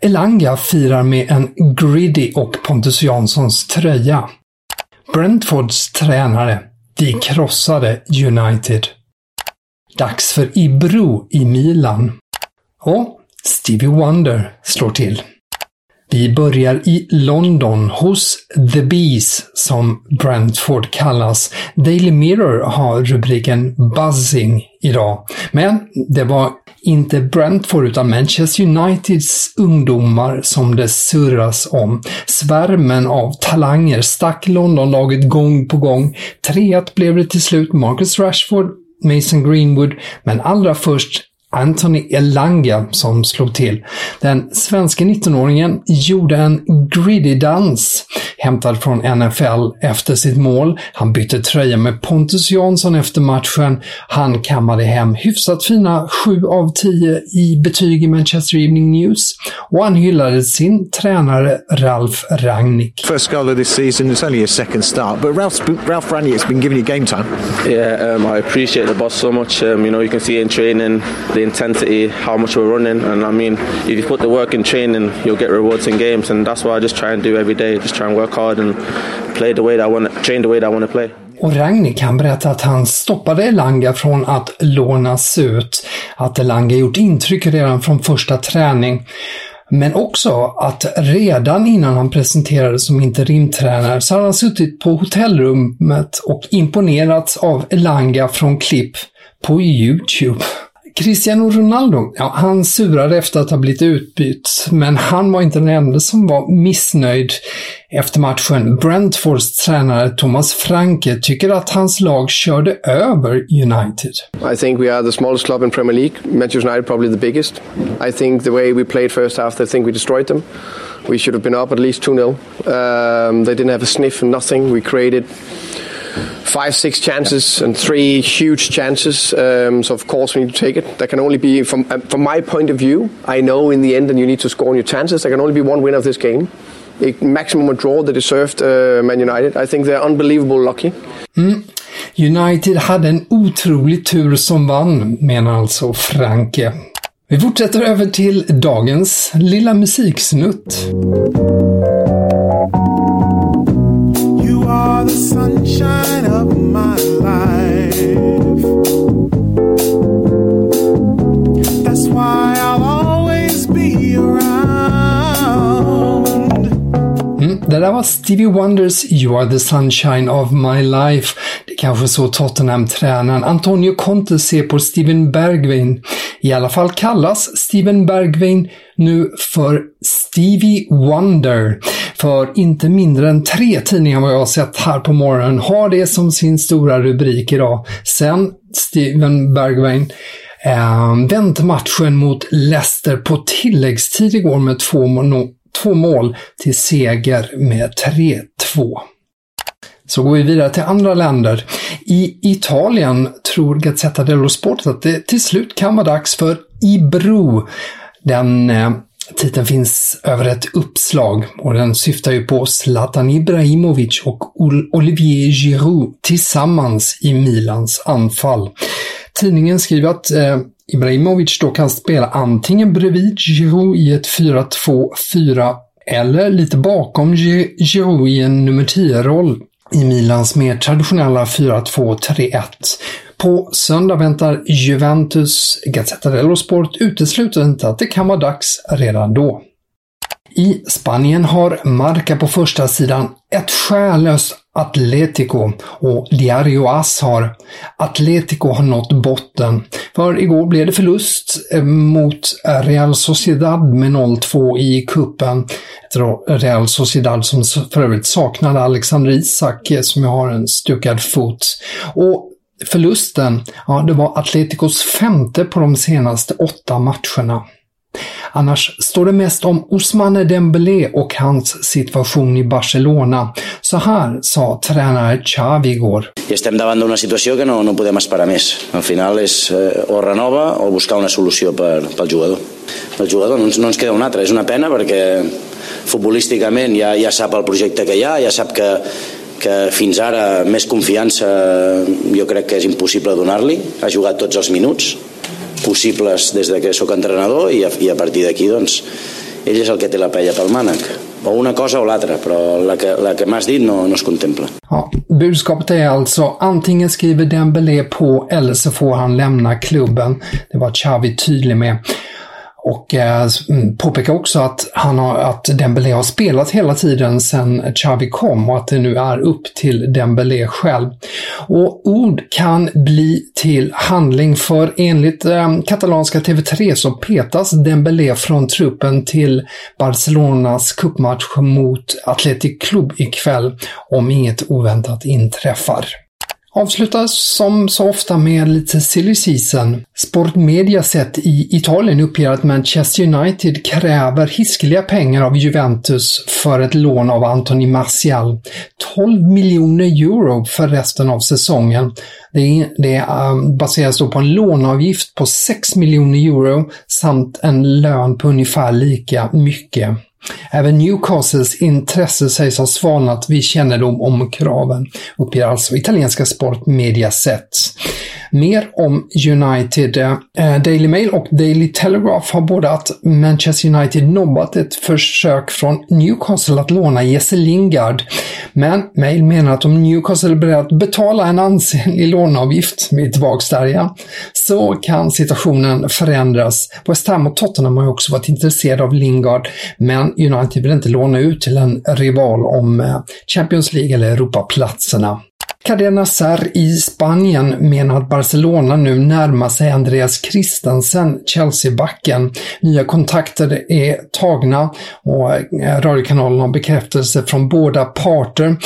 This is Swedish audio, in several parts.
Elanga firar med en Griddy och Pontus Janssons tröja. Brentfords tränare. Vi krossade United. Dags för Ibro i Milan. Och Stevie Wonder slår till. Vi börjar i London hos The Bees, som Brentford kallas. Daily Mirror har rubriken “Buzzing” idag. Men det var inte Brentford utan Manchester Uniteds ungdomar som det surras om. Svärmen av talanger stack Londonlaget gång på gång. 3-1 blev det till slut. Marcus Rashford Mason Greenwood, men allra först Anthony Elanga som slog till. Den svenska 19-åringen gjorde en griddy-dans hämtad från NFL efter sitt mål. Han bytte tröja med Pontus Jansson efter matchen. Han kammade hem hyfsat fina 7 av 10 i betyg i Manchester Evening News och han hyllade sin tränare Ralf Rangnick. First goal of this season, it's only a second start, but Ralph, Ralph Rangnick has been giving you game time. Yeah, um, I appreciate the boss so much. Um, you know, you can see in training the intensity, how much we're running, and I mean, if you put the work in training, you'll get rewards in games, and that's what I just try and do every day. Just try and work hard and play the way that I want, to, train the way that I want to play. Och Ragnik kan berätta att han stoppade Elanga från att lånas ut. Att Elanga gjort intryck redan från första träning. Men också att redan innan han presenterades som interimtränare så hade han suttit på hotellrummet och imponerats av Elanga från klipp på Youtube. Cristiano Ronaldo, ja, han surade efter att ha blivit utbytt, men han var inte den enda som var missnöjd efter matchen. Brentfords tränare Thomas Franke tycker att hans lag körde över United. I think we are the smallest club in Premier League. Manchester United probably the biggest. I think the way we played first half, I think we destroyed them. We should have been up at least 2-0. Um, they didn't have a sniff, nothing. We created five, six chances and three huge chances. Um, so of course we need to take it. There can only be, from uh, from my point of view, I know in the end, and you need to score on your chances. There can only be one winner of this game. A maximum draw they deserved uh, Man United. I think they're unbelievable lucky. Mm. United hade en otrolig tur som vann, menar alltså Franke. Vi fortsätter över till dagens lilla musiksnutt. Are the sunshine of my life. That's why I'll always be around. Mm, det där var Stevie Wonders You are the sunshine of my life. Det är kanske så Tottenham-tränaren Antonio Conte ser på Steven Bergwijn. I alla fall kallas Steven Bergwijn nu för Stevie Wonder. För inte mindre än tre tidningar vad jag har sett här på morgonen har det som sin stora rubrik idag. Sen Steven Bergwijn eh, vänt matchen mot Leicester på tilläggstid igår med två, två mål till seger med 3-2. Så går vi vidare till andra länder. I Italien tror Gazzetta dello Sport att det till slut kan vara dags för Ibro. Den eh, titeln finns över ett uppslag och den syftar ju på Zlatan Ibrahimovic och Olivier Giroud tillsammans i Milans anfall. Tidningen skriver att eh, Ibrahimovic då kan spela antingen bredvid Giroud i ett 4-2-4 eller lite bakom Giroud i en nummer 10-roll i Milans mer traditionella 4-2-3-1. På söndag väntar Juventus. Gazzetta dello Sport utesluter inte att det kan vara dags redan då. I Spanien har Marca på första sidan ett skärlöst Atletico och Diario As har Atletico har nått botten. För igår blev det förlust eh, mot Real Sociedad med 0-2 i kuppen. Real Sociedad som för övrigt saknade Alexander Isak eh, som har en stukad fot. Och förlusten, ja det var Atleticos femte på de senaste åtta matcherna. Annars står det mest om Ousmane Dembélé och hans situation i Barcelona. Så här sa tränare Xavi igår. I estem davant d'una situació que no, no podem esperar més. Al final és eh, o renova o buscar una solució per, pel jugador. El jugador no ens, no ens queda una altra. És una pena perquè futbolísticament ja, ja sap el projecte que hi ha, ja sap que, que fins ara més confiança jo crec que és impossible donar-li. Ha jugat tots els minuts, possibles des de que sóc entrenador i a, i a partir d'aquí doncs ell és el que té la pella pel mànec o una cosa o l'altra, però la que, la que m'has dit no, no es contempla. Ja, budskapet är alltså antingen skriver Dembélé på eller så får han lämna klubben. Det var Xavi tydlig med. Och eh, mm, påpekar också att, han har, att Dembélé har spelat hela tiden sedan Xavi kom och att det nu är upp till Dembélé själv. Och ord kan bli till handling för enligt eh, katalanska TV3 så petas Dembélé från truppen till Barcelonas cupmatch mot Athletic Club ikväll om inget oväntat inträffar avslutas som så ofta med lite silly season. Sportmedia sett i Italien uppger att Manchester United kräver hiskeliga pengar av Juventus för ett lån av Anthony Martial. 12 miljoner euro för resten av säsongen. Det, det ehm, baseras då på en låneavgift på 6 miljoner euro samt en lön på ungefär lika mycket. Även Newcastles intresse sägs ha svalnat vid kännedom om kraven, uppger alltså italienska sportmedia sett. Mer om United. Eh, Daily Mail och Daily Telegraph har båda att Manchester United nobbat ett försök från Newcastle att låna Jesse Lingard. Men Mail menar att om Newcastle är beredd att betala en ansenlig låneavgift, med tillbaks där ja, så kan situationen förändras. West Ham och Tottenham har ju också varit intresserade av Lingard, men United vill inte låna ut till en rival om eh, Champions League eller Europaplatserna. Cadena Ser i Spanien menar att Barcelona nu närmar sig Andreas Christensen, Chelsea-backen. Nya kontakter är tagna och eh, radiokanalen har bekräftelse från båda parter.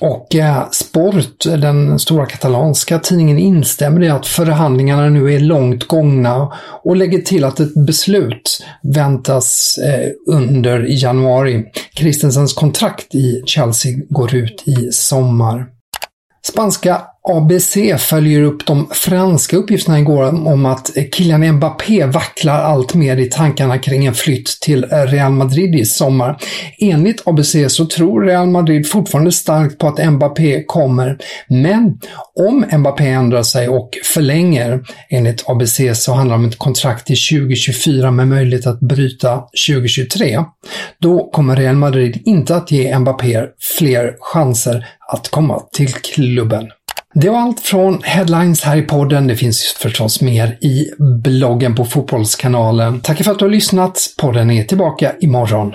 Och eh, Sport, den stora katalanska tidningen, instämmer i att förhandlingarna nu är långt gångna och lägger till att ett beslut väntas eh, under januari. Christensens kontrakt i Chelsea går ut i sommar. Spanska ABC följer upp de franska uppgifterna igår om att Kylian Mbappé vacklar allt mer i tankarna kring en flytt till Real Madrid i sommar. Enligt ABC så tror Real Madrid fortfarande starkt på att Mbappé kommer, men om Mbappé ändrar sig och förlänger, enligt ABC så handlar det om ett kontrakt till 2024 med möjlighet att bryta 2023, då kommer Real Madrid inte att ge Mbappé fler chanser att komma till klubben. Det var allt från headlines här i podden. Det finns förstås mer i bloggen på Fotbollskanalen. Tack för att du har lyssnat. Podden är tillbaka imorgon.